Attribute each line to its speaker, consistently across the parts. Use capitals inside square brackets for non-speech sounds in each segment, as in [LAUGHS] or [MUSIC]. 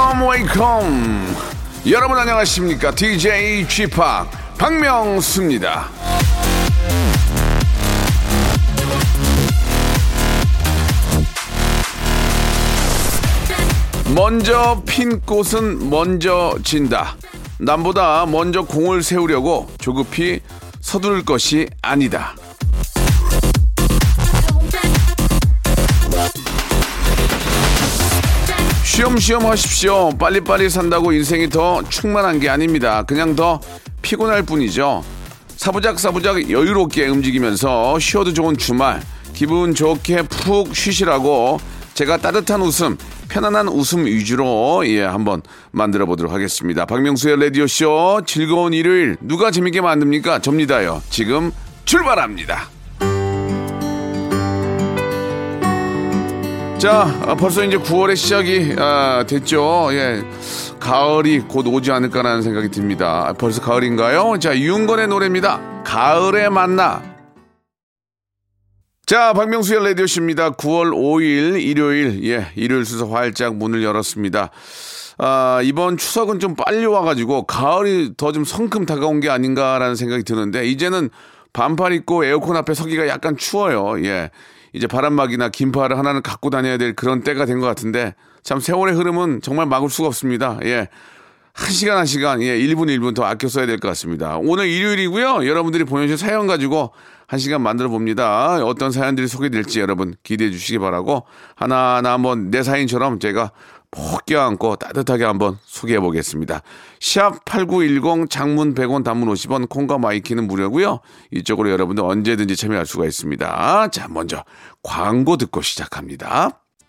Speaker 1: Welcome
Speaker 2: welcome. 여러분 안녕하십니까? DJ P 박명수입니다. 먼저 핀 꽃은 먼저 진다. 남보다 먼저 공을 세우려고 조급히 서두를 것이 아니다 쉬엄쉬엄 하십시오. 빨리빨리 산다고 인생이 더 충만한 게 아닙니다. 그냥 더 피곤할 뿐이죠. 사부작 사부작 여유롭게 움직이면서 쉬어도 좋은 주말 기분 좋게 푹 쉬시라고 제가 따뜻한 웃음 편안한 웃음 위주로 예 한번 만들어 보도록 하겠습니다. 박명수의 라디오 쇼 즐거운 일요일 누가 재밌게 만듭니까? 접니다요. 지금 출발합니다. 자, 아, 벌써 이제 9월의 시작이 아, 됐죠. 예. 가을이 곧 오지 않을까라는 생각이 듭니다. 아, 벌써 가을인가요? 자, 윤건의 노래입니다. 가을에 만나. 자, 박명수의 라디오십입니다. 9월 5일 일요일, 예, 일요일 순서 활짝 문을 열었습니다. 아, 이번 추석은 좀 빨리 와가지고 가을이 더 좀 성큼 다가온 게 아닌가라는 생각이 드는데, 이제는 반팔 입고 에어컨 앞에 서기가 약간 추워요. 예. 이제 바람막이나 긴팔을 하나는 갖고 다녀야 될 그런 때가 된 것 같은데, 참 세월의 흐름은 정말 막을 수가 없습니다. 예. 한 시간 한 시간, 예, 1분 1분 더 아껴 써야 될 것 같습니다. 오늘 일요일이고요. 여러분들이 보내주신 사연 가지고 한 시간 만들어 봅니다. 어떤 사연들이 소개될지 여러분 기대해 주시기 바라고 하나하나 한번 내 사연처럼 제가 폭 껴안고 따뜻하게 한번 소개해 보겠습니다. 샵 8910 장문 100원 단문 50원 콩과 my K는 무료고요. 이쪽으로 여러분들 언제든지 참여할 수가 있습니다. 자, 먼저 광고 듣고 시작합니다.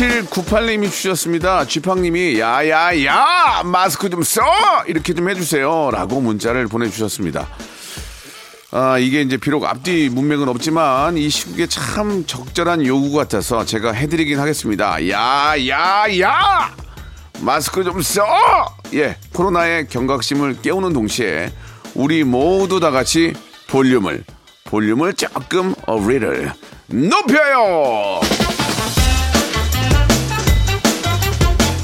Speaker 2: 팔7 9 8님이 주셨습니다. 쥐팡님이 야야야 마스크 좀 써! 이렇게 좀 해주세요. 라고 문자를 보내주셨습니다. 아, 이게 이제 비록 앞뒤 문맥은 없지만 이 시국에 참 적절한 요구 같아서 제가 해드리긴 하겠습니다. 야, 야, 야! 마스크 좀 써! 예, 코로나의 경각심을 깨우는 동시에 우리 모두 다 같이 볼륨을, 볼륨을 조금 어리를 높여요!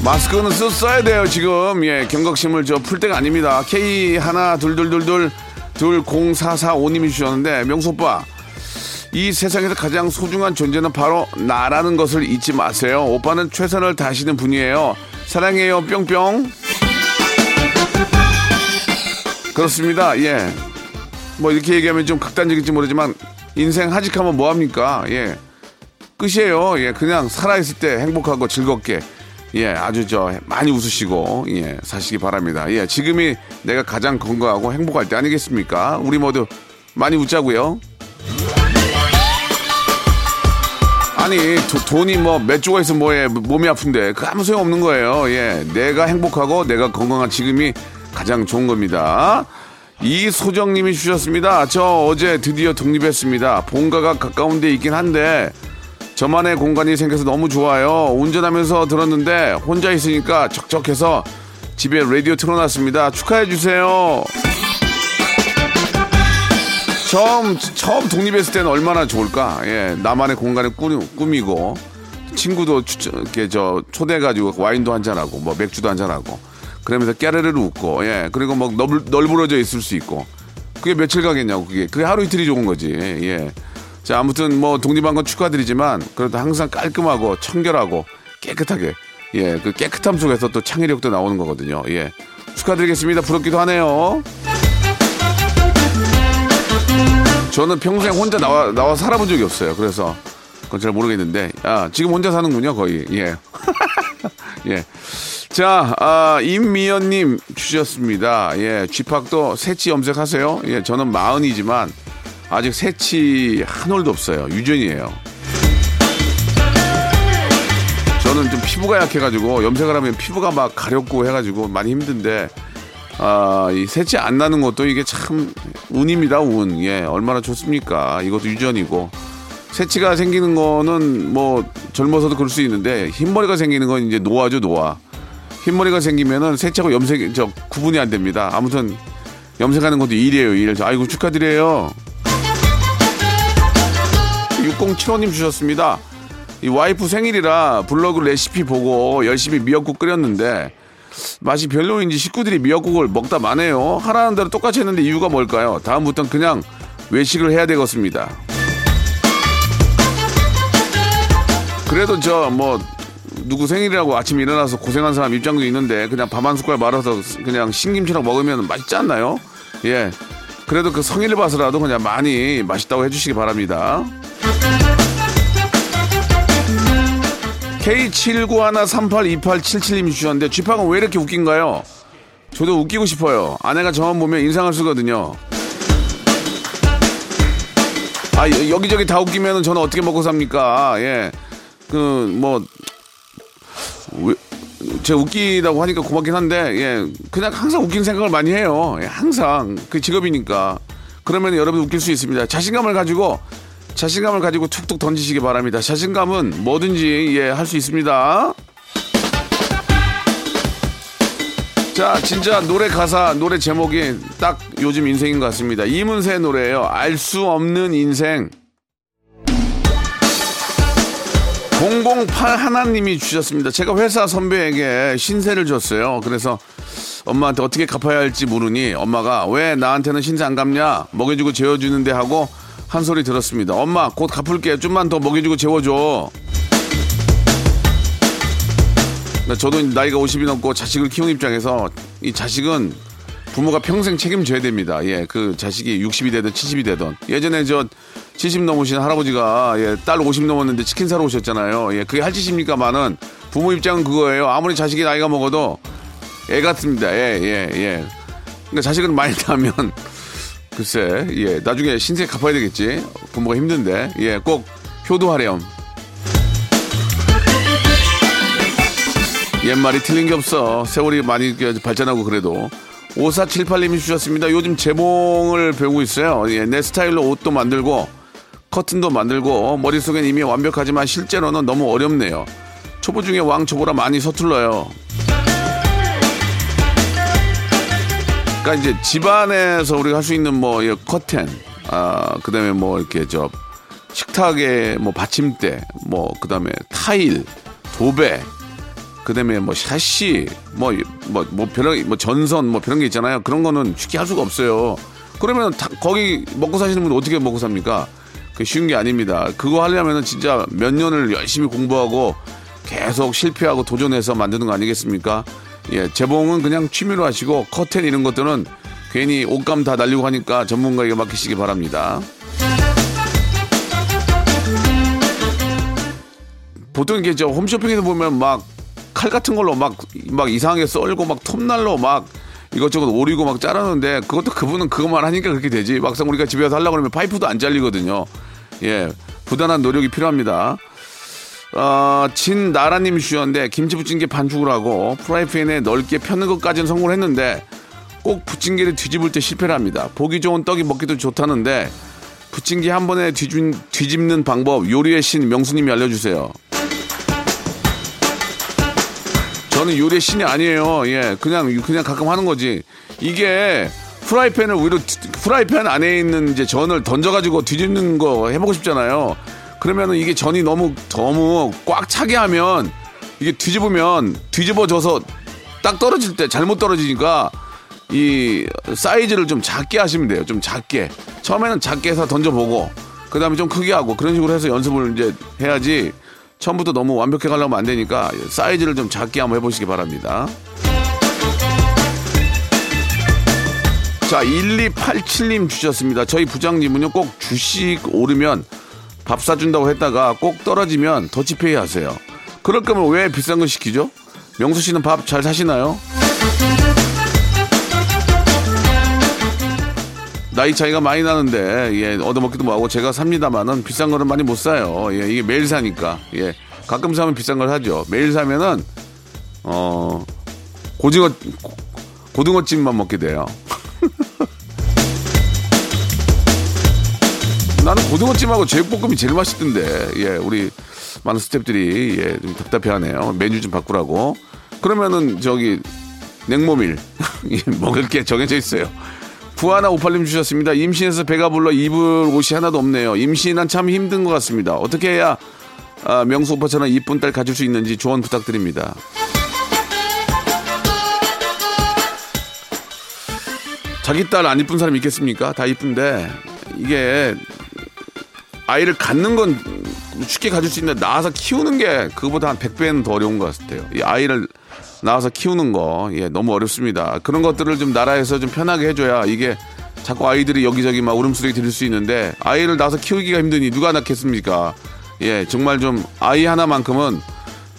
Speaker 2: 마스크는 써, 써야 돼요, 지금. 예, 경각심을 저 풀 때가 아닙니다. K 하나, 둘, 둘, 둘, 둘, 둘, 0445님이 주셨는데, 명수 오빠. 이 세상에서 가장 소중한 존재는 바로 나라는 것을 잊지 마세요. 오빠는 최선을 다하시는 분이에요. 사랑해요, 뿅뿅. 그렇습니다. 예. 뭐 이렇게 얘기하면 좀 극단적일지 모르지만 인생 하직하면 뭐합니까? 예. 끝이에요. 예. 그냥 살아있을 때 행복하고 즐겁게. 예, 아주 저 많이 웃으시고 예, 사시기 바랍니다. 예, 지금이 내가 가장 건강하고 행복할 때 아니겠습니까? 우리 모두 많이 웃자고요. 아니 도- 돈이 뭐 몇 조가 있으면 뭐해 몸이 아픈데 그 아무 소용 없는 거예요. 예, 내가 행복하고 내가 건강한 지금이 가장 좋은 겁니다. 이소정님이 주셨습니다. 저 어제 드디어 독립했습니다. 본가가 가까운 데 있긴 한데 저만의 공간이 생겨서 너무 좋아요. 운전하면서 들었는데 혼자 있으니까 적적해서 집에 라디오 틀어놨습니다. 축하해 주세요. 처음 처음 독립했을 때는 얼마나 좋을까? 예, 나만의 공간을 꾸미, 꾸미고 친구도 저 초대해가지고 와인도 한잔 하고 뭐 맥주도 한잔 하고 그러면서 깨르르 웃고 예 그리고 뭐 널, 널브러져 있을 수 있고 그게 며칠 가겠냐고 그게 그게 하루 이틀이 좋은 거지 예. 자 아무튼 뭐 독립한 건 축하드리지만 그래도 항상 깔끔하고 청결하고 깨끗하게 예 그 깨끗함 속에서 또 창의력도 나오는 거거든요 예 축하드리겠습니다 부럽기도 하네요 저는 평생 혼자 나와 나와 살아본 적이 없어요. 그래서 그건 잘 모르겠는데 아 지금 혼자 사는군요 거의 예. [LAUGHS] 예. 자, 아, 임미연님 주셨습니다. 예, 쥐팍도 새치 염색하세요? 예, 저는 마흔이지만 아직 새치 한 올도 없어요. 유전이에요. 저는 좀 피부가 약해가지고 염색을 하면 피부가 막 가렵고 해가지고 많이 힘든데 아, 이 새치 안 나는 것도 이게 참 운입니다, 운. 예, 얼마나 좋습니까? 이것도 유전이고. 새치가 생기는 거는 뭐 젊어서도 그럴 수 있는데 흰머리가 생기는 건 이제 노화죠, 노화. 흰머리가 생기면은 새치하고 염색, 저 구분이 안 됩니다. 아무튼 염색하는 것도 일이에요, 일. 아이고 축하드려요. 6075님 주셨습니다. 이 와이프 생일이라 블로그 레시피 보고 열심히 미역국 끓였는데 맛이 별로인지 식구들이 미역국을 먹다 마네요. 하라는 대로 똑같이 했는데 이유가 뭘까요? 다음부터는 그냥 외식을 해야 되겠습니다. 그래도 저 뭐 누구 생일이라고 아침에 일어나서 고생한 사람 입장도 있는데 그냥 밥 한 숟갈 말아서 그냥 신김치랑 먹으면 맛있지 않나요? 예. 그래도 그 성의를 봐서라도 그냥 많이 맛있다고 해주시기 바랍니다. K7913828777님이 주셨는데 쥐팡은 왜 이렇게 웃긴가요? 저도 웃기고 싶어요. 아내가 저만 보면 인상을 쓰거든요. 아 여- 여기저기 다 웃기면 저는 어떻게 먹고 삽니까? 예, 그뭐 제가 웃기다고 하니까 고맙긴 한데 예 그냥 항상 웃긴 생각을 많이 해요. 예, 항상 그 직업이니까 그러면 여러분 웃길 수 있습니다. 자신감을 가지고 자신감을 가지고 툭툭 던지시기 바랍니다. 자신감은 뭐든지 예 할 수 있습니다. 자, 진짜 노래 가사, 노래 제목이 딱 요즘 인생인 것 같습니다. 이문세 노래예요. 알 수 없는 인생. 008 하나님이 주셨습니다. 제가 회사 선배에게 신세를 줬어요. 그래서 엄마한테 어떻게 갚아야 할지 모르니 엄마가 왜 나한테는 신세 안 갚냐? 먹여주고 재워주는데 하고 한 소리 들었습니다. 엄마 곧 갚을게. 좀만 더 먹여주고 재워줘. 저도 나이가 50이 넘고 자식을 키우는 입장에서 이 자식은 부모가 평생 책임져야 됩니다. 예, 그 자식이 60이 되든 70이 되든 예전에 저 70 넘으신 할아버지가 예, 딸 50 넘었는데 치킨 사러 오셨잖아요. 예, 그게 할 짓입니까? 많은 부모 입장은 그거예요. 아무리 자식이 나이가 먹어도 애 같습니다. 예, 예, 예. 그러니까 자식은 많이 낳으면 글쎄, 예, 나중에 신세 갚아야 되겠지. 부모가 힘든데, 예, 꼭 효도하렴. 옛말이 틀린 게 없어. 세월이 많이 발전하고 그래도. 5478님이 주셨습니다. 요즘 재봉을 배우고 있어요. 예, 내 스타일로 옷도 만들고, 커튼도 만들고, 머릿속엔 이미 완벽하지만 실제로는 너무 어렵네요. 초보 중에 왕초보라 많이 서툴러요. 그러니까 이제 집안에서 우리가 할 수 있는 뭐 예, 커튼, 아 그다음에 뭐 이렇게 저 식탁에 뭐 받침대, 뭐 그다음에 타일, 도배, 그다음에 뭐 샤시, 뭐뭐뭐 뭐 별런 뭐 전선 뭐 그런 게 있잖아요. 그런 거는 쉽게 할 수가 없어요. 그러면 다, 거기 먹고 사시는 분들 어떻게 먹고 삽니까? 그 쉬운 게 아닙니다. 그거 하려면은 진짜 몇 년을 열심히 공부하고 계속 실패하고 도전해서 만드는 거 아니겠습니까? 예, 재봉은 그냥 취미로 하시고 커튼 이런 것들은 괜히 옷감 다 날리고 하니까 전문가에게 맡기시기 바랍니다. 보통 이게 저 홈쇼핑에서 보면 막 칼 같은 걸로 막, 막 이상하게 썰고 막 톱날로 막 이것저것 오리고 막 자르는데 그것도 그분은 그것만 하니까 그렇게 되지. 막상 우리가 집에 서 하려고 그러면 파이프도 안 잘리거든요. 예, 부단한 노력이 필요합니다. 어, 진나라님이 주셨는데 김치 부침개 반죽을 하고 프라이팬에 넓게 펴는 것까지는 성공을 했는데 꼭 부침개를 뒤집을 때 실패를 합니다. 보기 좋은 떡이 먹기도 좋다는데 부침개 한 번에 뒤집, 뒤집는 방법 요리의 신 명수님이 알려주세요. 저는 요리의 신이 아니에요. 예, 그냥 그냥 가끔 하는 거지. 이게 프라이팬을 위로 뒤- 프라이팬 안에 있는 이제 전을 던져가지고 뒤집는 거 해보고 싶잖아요. 그러면은 이게 전이 너무 너무 꽉 차게 하면 이게 뒤집으면 뒤집어져서 딱 떨어질 때 잘못 떨어지니까 이 사이즈를 좀 작게 하시면 돼요. 좀 작게. 처음에는 작게 해서 던져보고 그 다음에 좀 크게 하고 그런 식으로 해서 연습을 이제 해야지 처음부터 너무 완벽해 가려면 안 되니까 사이즈를 좀 작게 한번 해보시기 바랍니다. 자, 1287님 주셨습니다. 저희 부장님은요, 꼭 주식 오르면 밥 사준다고 했다가 꼭 떨어지면 더치페이 하세요. 그럴 거면 왜 비싼 거 시키죠? 명수 씨는 밥 잘 사시나요? 나이 차이가 많이 나는데, 예, 얻어먹기도 뭐하고 제가 삽니다만은 비싼 거는 많이 못 사요. 예, 이게 매일 사니까. 예, 가끔 사면 비싼 걸 사죠. 매일 사면은, 어, 고등어, 고등어찜만 먹게 돼요. [LAUGHS] 나는 고등어찜하고 제육볶음이 제일 맛있던데. 예, 우리 많은 스탭들이 예, 좀 답답해하네요. 메뉴 좀 바꾸라고. 그러면은 저기 냉모밀 [LAUGHS] 예, 먹을 게 정해져 있어요. 부하나 오팔님 주셨습니다. 임신해서 배가 불러 입을 옷이 하나도 없네요. 임신은 참 힘든 것 같습니다. 어떻게 해야 아, 명수 오빠처럼 이쁜 딸 가질 수 있는지 조언 부탁드립니다. 자기 딸 안 이쁜 사람 있겠습니까? 다 이쁜데 이게 아이를 갖는 건 쉽게 가질 수 있는데 낳아서 키우는 게 그보다 한 100배는 더 어려운 것 같아요. 이 아이를 낳아서 키우는 거, 예, 너무 어렵습니다. 그런 것들을 좀 나라에서 좀 편하게 해줘야 이게 자꾸 아이들이 여기저기 막 울음소리 들을 수 있는데 아이를 낳아서 키우기가 힘드니 누가 낳겠습니까? 예, 정말 좀 아이 하나만큼은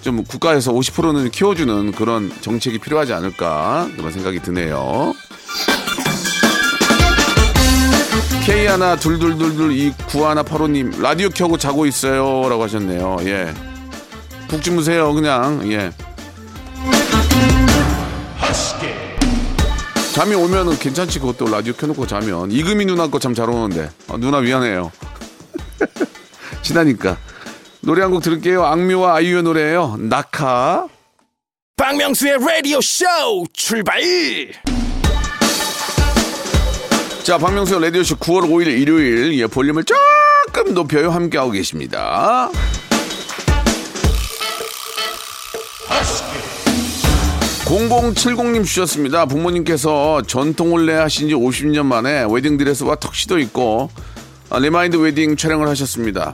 Speaker 2: 좀 국가에서 50%는 키워주는 그런 정책이 필요하지 않을까 그런 생각이 드네요. K 하나 둘둘둘둘 이 구하나 파로님 라디오 켜고 자고 있어요라고 하셨네요. 예, 푹 주무세요 그냥 예. 잠이 오면은 괜찮지 그것도 라디오 켜놓고 자면 이금희 누나 거 참 잘 오는데 어, 누나 미안해요. [LAUGHS] 지나니까 노래 한 곡 들을게요. 악뮤와 아이유의 노래예요. 낙하.
Speaker 1: 박명수의 라디오 쇼 출발
Speaker 2: 자, 박명수의 라디오쇼 9월 5일 일요일, 예, 볼륨을 조금 높여요. 함께하고 계십니다. (0070님) 주셨습니다 부모님께서 전통 혼례 하신 지 50년 만에 웨딩드레스와 턱시도 입고 아, remind 웨딩 촬영을 하셨습니다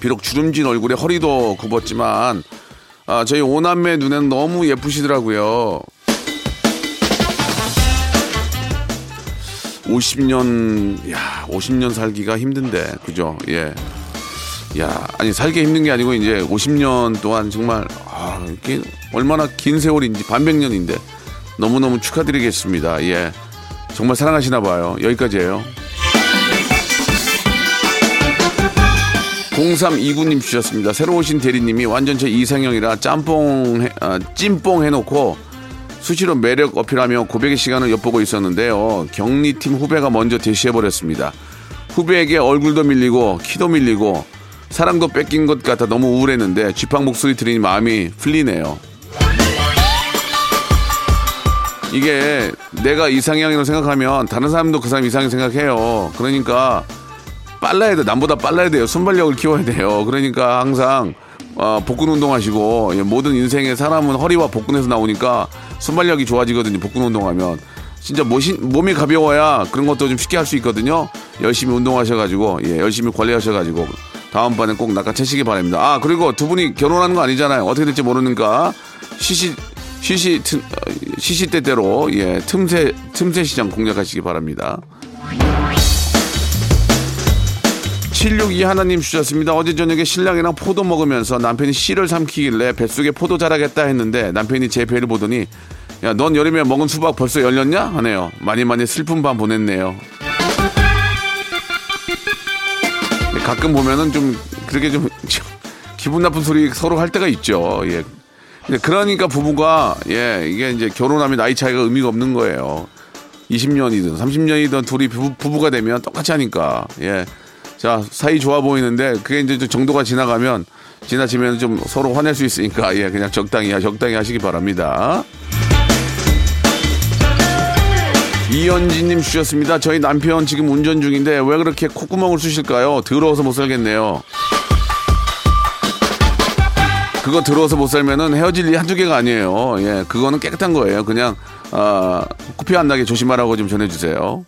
Speaker 2: 비록 주름진 얼굴에 허리도 굽었지만 아, 저희 오남매 눈에는 너무 예쁘시더라고요 50년, 야, 50년 살기가 힘든데, 그죠? 예. 야, 아니, 살기 힘든 게 아니고, 이제 50년 동안 정말, 아, 이게 얼마나 긴 세월인지, 반백년인데, 너무너무 축하드리겠습니다. 예. 정말 사랑하시나 봐요. 여기까지예요 0329님 주셨습니다. 새로 오신 대리님이 완전 제 이상형이라 짬뽕, 해- 아, 찐뽕 해놓고 수시로 매력 어필하며 고백의 시간을 엿보고 있었는데요. 격리팀 후배가 먼저 대시해버렸습니다. 후배에게 얼굴도 밀리고 키도 밀리고 사랑도 뺏긴 것 같아 너무 우울했는데 쥐팡 목소리 들으니 마음이 풀리네요. 이게 내가 이상형이라고 생각하면 다른 사람도 그 사람 이상형 생각해요. 그러니까 빨라야 돼. 남보다 빨라야 돼요. 순발력을 키워야 돼요. 그러니까 항상 어, 복근 운동하시고 예, 모든 인생의 사람은 허리와 복근에서 나오니까 순발력이 좋아지거든요. 복근 운동하면 진짜 모시, 몸이 가벼워야 그런 것도 좀 쉽게 할 수 있거든요. 열심히 운동하셔가지고 예, 열심히 관리하셔가지고 다음번에 꼭 낚아채시기 바랍니다. 아 그리고 두 분이 결혼하는 거 아니잖아요. 어떻게 될지 모르니까 시시 시시 틈, 어, 시시 때때로 예 틈새 틈새 시장 공략하시기 바랍니다. 762 하나님 주셨습니다. 어제 저녁에 신랑이랑 포도 먹으면서 남편이 씨를 삼키길래 뱃속에 포도 자라겠다 했는데 남편이 제 배를 보더니 야, 넌 여름에 먹은 수박 벌써 열렸냐? 하네요. 많이 많이 슬픈 밤 보냈네요. 가끔 보면은 좀 그렇게 좀 [LAUGHS] 기분 나쁜 소리 서로 할 때가 있죠. 예. 그러니까 부부가 예, 이게 이제 결혼하면 나이 차이가 의미가 없는 거예요. 20년이든 30년이든 둘이 부부, 부부가 되면 똑같이 하니까 예. 자 사이 좋아 보이는데 그게 이제 좀 정도가 지나가면 지나치면 좀 서로 화낼 수 있으니까 예 그냥 적당히 적당히 하시기 바랍니다. 이현진님 주셨습니다. 저희 남편 지금 운전 중인데 왜 그렇게 콧구멍을 쑤실까요? 더러워서 못 살겠네요. 그거 들어서 못 살면은 헤어질 일이 한두 개가 아니에요. 예, 그거는 깨끗한 거예요. 그냥, 아, 코피 안 나게 조심하라고 좀 전해주세요.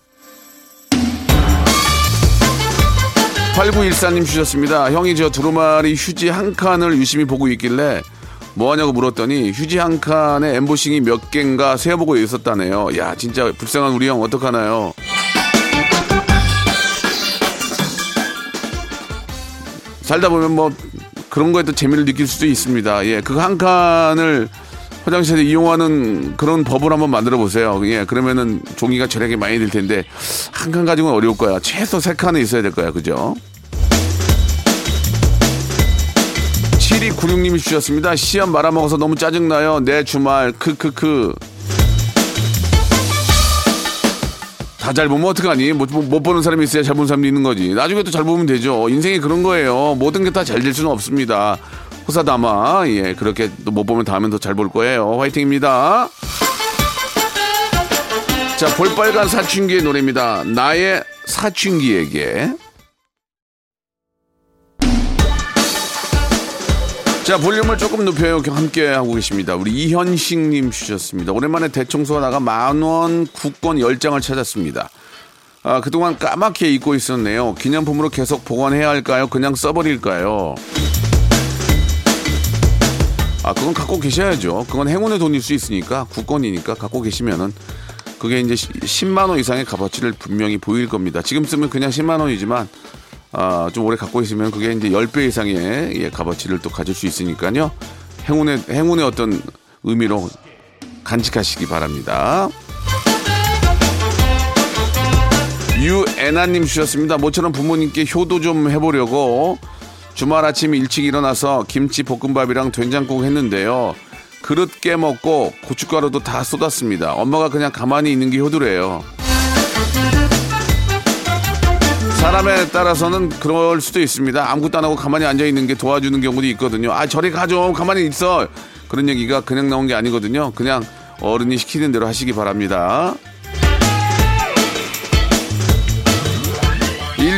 Speaker 2: 8914님 주셨습니다. 형이 저 두루마리 휴지 한 칸을 유심히 보고 있길래 뭐 하냐고 물었더니 휴지 한 칸에 엠보싱이 몇 개인가 세어보고 있었다네요. 야, 진짜 불쌍한 우리 형 어떡하나요? 살다 보면 뭐 그런 거에 또 재미를 느낄 수도 있습니다. 예, 그 한 칸을 화장실에 이용하는 그런 법을 한번 만들어 보세요. 예, 그러면은 종이가 절약이 많이 될 텐데 한 칸 가지고는 어려울 거야. 최소 세 칸은 있어야 될 거야. 그죠? 7296님이 주셨습니다. 시험 말아먹어서 너무 짜증나요. 내 주말, 크크크. 다 잘 보면 어떡하니? 못, 못, 못 보는 사람이 있어야 잘 보는 사람도 있는 거지. 나중에 또 잘 보면 되죠. 인생이 그런 거예요. 모든 게 다 잘 될 수는 없습니다. 호사다마, 예, 그렇게 또못 보면 다음엔 더 잘 볼 거예요. 화이팅입니다. 자, 볼빨간 사춘기의 노래입니다. 나의 사춘기에게. 자, 볼륨을 조금 높여요. 함께 하고 계십니다. 우리 이현식님 주셨습니다. 오랜만에 대청소가 나가 만원 국권 10장을 찾았습니다. 아, 그동안 까맣게 잊고 있었네요. 기념품으로 계속 보관해야 할까요? 그냥 써버릴까요? 아, 그건 갖고 계셔야죠. 그건 행운의 돈일 수 있으니까, 국권이니까 갖고 계시면은, 그게 이제 10만 원 이상의 값어치를 분명히 보일 겁니다. 지금 쓰면 그냥 10만 원이지만, 아, 좀 오래 갖고 있으면 그게 이제 10배 이상의 예, 값어치를 또 가질 수 있으니까요. 행운의, 행운의 어떤 의미로 간직하시기 바랍니다. 유애나님 주셨습니다. 모처럼 부모님께 효도 좀 해보려고 주말 아침 일찍 일어나서 김치 볶음밥이랑 된장국 했는데요. 그릇 깨먹고 고춧가루도 다 쏟았습니다. 엄마가 그냥 가만히 있는 게 효도래요. 사람에 따라서는 그럴 수도 있습니다. 아무것도 안 하고 가만히 앉아 있는 게 도와주는 경우도 있거든요. 아, 저리 가 좀 가만히 있어. 그런 얘기가 그냥 나온 게 아니거든요. 그냥 어른이 시키는 대로 하시기 바랍니다.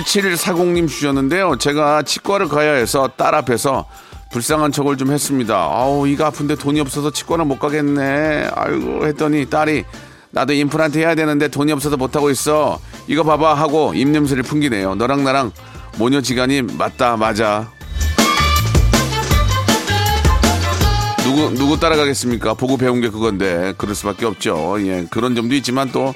Speaker 2: 1740님 주셨는데요. 제가 치과를 가야 해서 딸 앞에서 불쌍한 척을 좀 했습니다. 아우, 이가 아픈데 돈이 없어서 치과를 못 가겠네. 아이고, 했더니 딸이 나도 임플란트 해야 되는데 돈이 없어서 못하고 있어. 이거 봐봐 하고 입냄새를 풍기네요. 너랑 나랑 모녀지간이 맞다, 맞아. 누구, 누구 따라가겠습니까? 보고 배운 게 그건데. 그럴 수밖에 없죠. 예, 그런 점도 있지만 또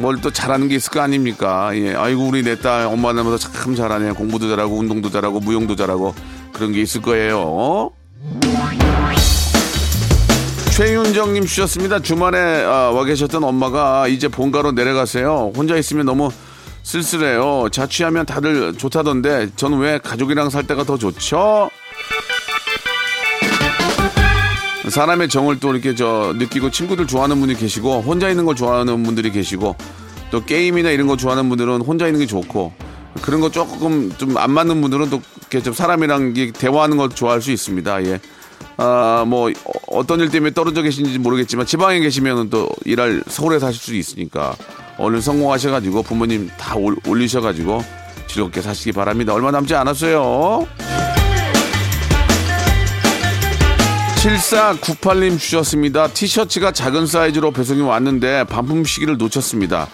Speaker 2: 뭘 또 잘하는 게 있을 거 아닙니까? 예, 아이고, 우리 내 딸 엄마 닮아서 참 잘하네. 공부도 잘하고, 운동도 잘하고, 무용도 잘하고. 그런 게 있을 거예요. 최윤정님 주셨습니다. 주말에 아, 와 계셨던 엄마가 이제 본가로 내려가세요. 혼자 있으면 너무 쓸쓸해요. 자취하면 다들 좋다던데 저는 왜 가족이랑 살 때가 더 좋죠? 사람의 정을 또 이렇게 저 느끼고 친구들 좋아하는 분이 계시고 혼자 있는 걸 좋아하는 분들이 계시고 또 게임이나 이런 거 좋아하는 분들은 혼자 있는 게 좋고 그런 거 조금 좀 안 맞는 분들은 또 이렇게 좀 사람이랑 대화하는 걸 좋아할 수 있습니다. 예. 아, 뭐, 어떤 일 때문에 떨어져 계신지 모르겠지만 지방에 계시면 또 일할 서울에 사실 수 있으니까 얼른 성공하셔가지고 부모님 다 올, 올리셔가지고 즐겁게 사시기 바랍니다. 얼마 남지 않았어요. 7498님 주셨습니다. 티셔츠가 작은 사이즈로 배송이 왔는데 반품 시기를 놓쳤습니다.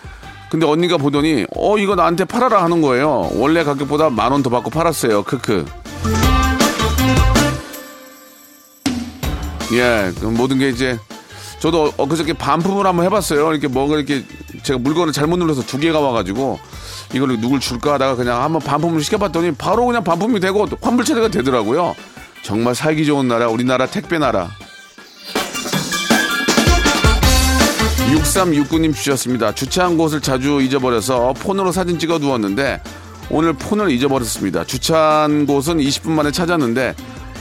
Speaker 2: 근데 언니가 보더니 어 이거 나한테 팔아라 하는 거예요. 원래 가격보다 만 원 더 받고 팔았어요. 크크. 예, 그 모든 게 이제 저도 엊그저께 반품을 한번 해봤어요. 이렇게 뭐가 이렇게 제가 물건을 잘못 눌러서 두 개가 와가지고 이걸 누굴 줄까 하다가 그냥 한번 반품을 시켜봤더니 바로 그냥 반품이 되고 환불 처리가 되더라고요. 정말 살기 좋은 나라, 우리나라 택배 나라. 6369님 주셨습니다. 주차한 곳을 자주 잊어버려서 폰으로 사진 찍어 두었는데 오늘 폰을 잊어버렸습니다. 주차한 곳은 20분 만에 찾았는데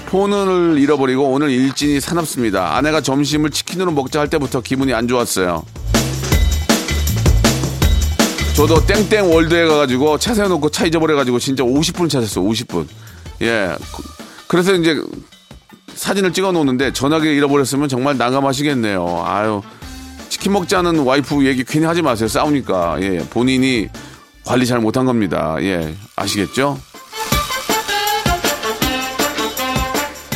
Speaker 2: 폰을 잃어버리고 오늘 일진이 사납습니다. 아내가 점심을 치킨으로 먹자 할 때부터 기분이 안 좋았어요. 저도 땡땡 월드에 가가지고 차 세워놓고 차 잊어버려가지고 진짜 50분 찾았어요. 50분. 예. 그래서 이제 사진을 찍어 놓는데 전화기 잃어버렸으면 정말 난감하시겠네요. 아유. 치킨 먹자는 와이프 얘기 괜히 하지 마세요. 싸우니까. 예. 본인이 관리 잘 못한 겁니다. 예. 아시겠죠?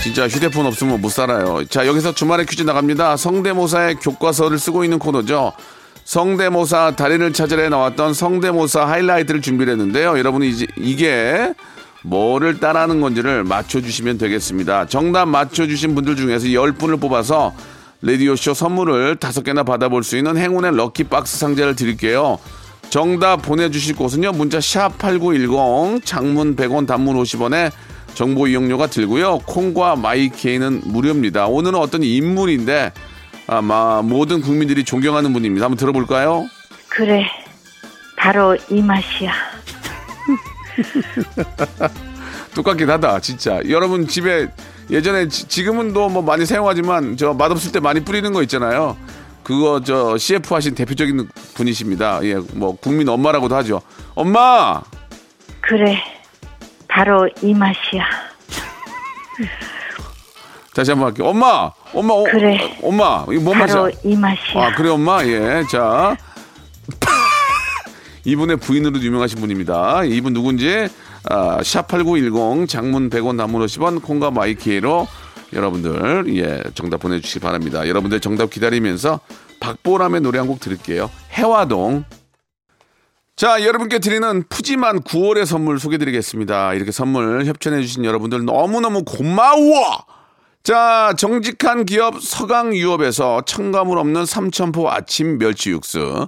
Speaker 2: 진짜 휴대폰 없으면 못 살아요. 자, 여기서 주말에 퀴즈 나갑니다. 성대모사의 교과서를 쓰고 있는 코너죠. 성대모사 달인을 찾으러 나왔던 성대모사 하이라이트를 준비를 했는데요. 여러분이 이제 이게 뭐를 따라하는 건지를 맞춰주시면 되겠습니다. 정답 맞춰주신 분들 중에서 10분을 뽑아서 라디오쇼 선물을 다섯 개나 받아볼 수 있는 행운의 럭키박스 상자를 드릴게요. 정답 보내주실 곳은요. 문자 샵 8910 장문 100원 단문 50원에 정보 이용료가 들고요. 콩과 마이케이는 무료입니다. 오늘은 어떤 인물인데 아마 모든 국민들이 존경하는 분입니다. 한번 들어볼까요?
Speaker 3: 그래, 바로 이 맛이야. [LAUGHS]
Speaker 2: 똑같긴 하다, 진짜. 여러분 집에 예전에 지, 금은 또 뭐 많이 사용하지만 저 맛없을 때 많이 뿌리는 거 있잖아요. 그거 저 CF 하신 대표적인 분이십니다. 예, 뭐 국민 엄마라고도 하죠. 엄마!
Speaker 3: 그래, 바로 이 맛이야.
Speaker 2: 다시 한번 할게요. 엄마! 엄마! 어,
Speaker 3: 그래.
Speaker 2: 엄마! 이거 뭔
Speaker 3: 바로
Speaker 2: 맛이야?
Speaker 3: 이 맛이야.
Speaker 2: 아, 그래, 엄마? 예, 자. 이분의 부인으로 유명하신 분입니다. 이분 누군지, 아, 샵8910 장문 100원 단문 50원 콩과 my K로 여러분들, 예, 정답 보내주시기 바랍니다. 여러분들 정답 기다리면서 박보람의 노래 한 곡 들을게요. 혜화동. 자, 여러분께 드리는 푸짐한 9월의 선물 소개드리겠습니다. 이렇게 선물 협찬해주신 여러분들 너무너무 고마워! 자, 정직한 기업 서강유업에서 첨가물 없는 삼천포 아침 멸치 육수.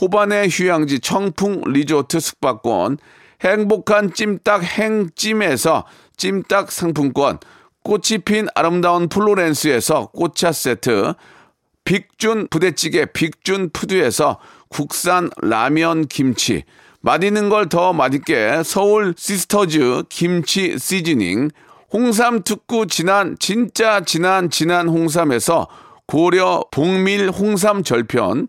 Speaker 2: 호반의 휴양지 청풍 리조트 숙박권, 행복한 찜닭 행찜에서 찜닭 상품권, 꽃이 핀 아름다운 플로렌스에서 꽃차 세트, 빅준 부대찌개 빅준 푸드에서 국산 라면 김치, 맛있는 걸 더 맛있게 서울 시스터즈 김치 시즈닝, 홍삼 특구 진한 진짜 진한 진한 홍삼에서 고려 봉밀 홍삼 절편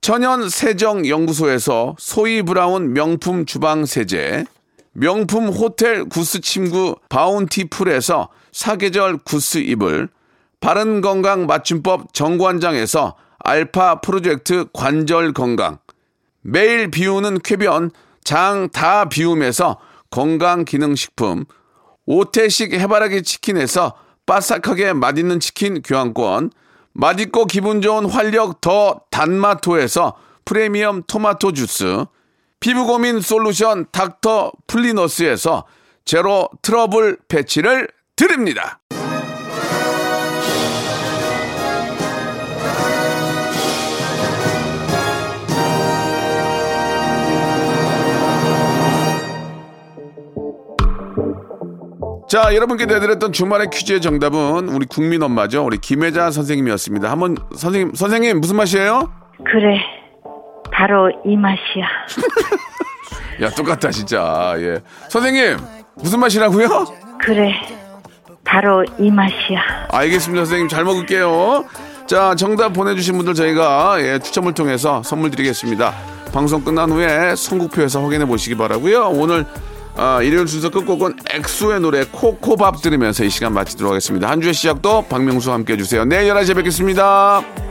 Speaker 2: 천연 세정 연구소에서 소이 브라운 명품 주방 세제, 명품 호텔 goose 침구 바운티풀에서 사계절 goose 이불, 바른 건강 맞춤법 정관장에서 알파 프로젝트 관절 건강, 매일 비우는 쾌변 장 다 비움에서 건강 기능 식품, 오태식 해바라기 치킨에서 바삭하게 맛있는 치킨 교환권, 맛있고 기분 좋은 활력 더 단마토에서 프리미엄 토마토 주스, 피부 고민 솔루션 닥터 플리너스에서 제로 트러블 패치를 드립니다. 자, 여러분께 내드렸던 주말의 퀴즈의 정답은 우리 국민 엄마죠. 우리 김혜자 선생님이었습니다. 한번 선생님, 선생님 무슨 맛이에요?
Speaker 3: 그래, 바로 이 맛이야. [LAUGHS]
Speaker 2: 야, 똑같다 진짜. 예. 선생님 무슨 맛이라고요?
Speaker 3: 그래, 바로 이 맛이야.
Speaker 2: 알겠습니다, 선생님. 잘 먹을게요. 자, 정답 보내 주신 분들 저희가 예, 추첨을 통해서 선물 드리겠습니다. 방송 끝난 후에 선곡표에서 확인해 보시기 바라고요 오늘 아, 일요일 순서 끝곡은 엑소의 노래 코코밥 들으면서 이 시간 마치도록 하겠습니다. 한 주의 시작도 박명수와 함께 해주세요. 내일 11시에 뵙겠습니다.